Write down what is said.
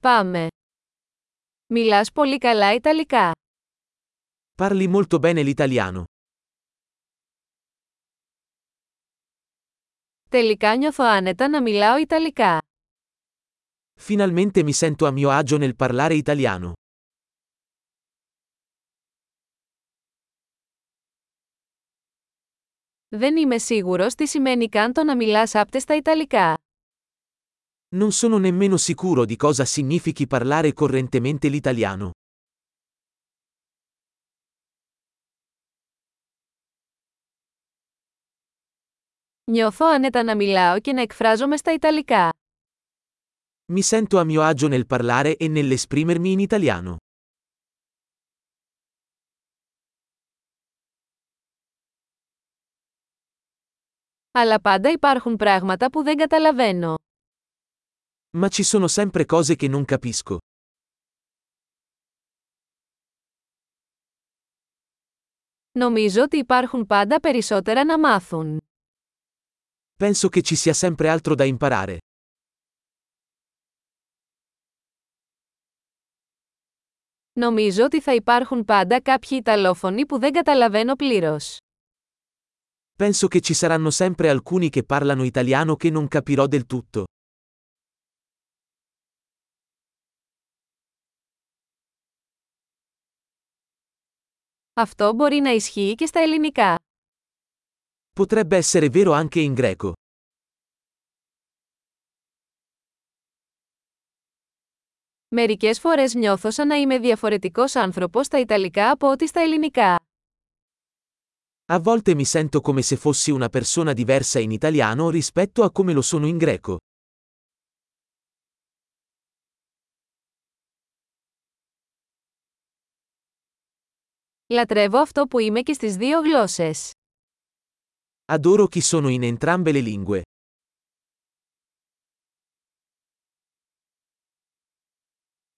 Πάμε. Μιλάς πολύ καλά Ιταλικά. Parli molto bene l'italiano. Τελικά νιώθω άνετα να μιλάω Ιταλικά. Finalmente mi sento a mio agio nel parlare italiano. Δεν είμαι σίγουρος τι σημαίνει καν το να μιλάς άπτεστα Ιταλικά. Non sono nemmeno sicuro di cosa significhi parlare correntemente l'italiano. Νιώθω άνετα να μιλάω και να εκφράζομαι στα Ιταλικά. Mi sento a mio agio nel parlare e nell'esprimermi in italiano. Αλλά πάντα υπάρχουν πράγματα που δεν καταλαβαίνω. Ma ci sono sempre cose che non capisco. Νομίζω ότι υπάρχουν πάντα περισσότερα να μάθουν. Penso che ci sia sempre altro da imparare. Νομίζω ότι θα υπάρχουν πάντα κάποιοι Ιταλόφωνοι που δεν καταλαβαίνω πλήρως. Penso che ci saranno sempre alcuni che parlano italiano che non capirò del tutto. Αυτό μπορεί να ισχύει και στα ελληνικά. Potrebbe essere vero anche in greco. Μερικές φορές νιώθω σαν να είμαι διαφορετικός άνθρωπος στα Ιταλικά από ό,τι στα ελληνικά. A volte mi sento come se fossi una persona diversa in italiano rispetto a come lo sono in greco. Λατρεύω αυτό που είμαι και στις δύο γλώσσες. Adoro chi sono in entrambe le lingue.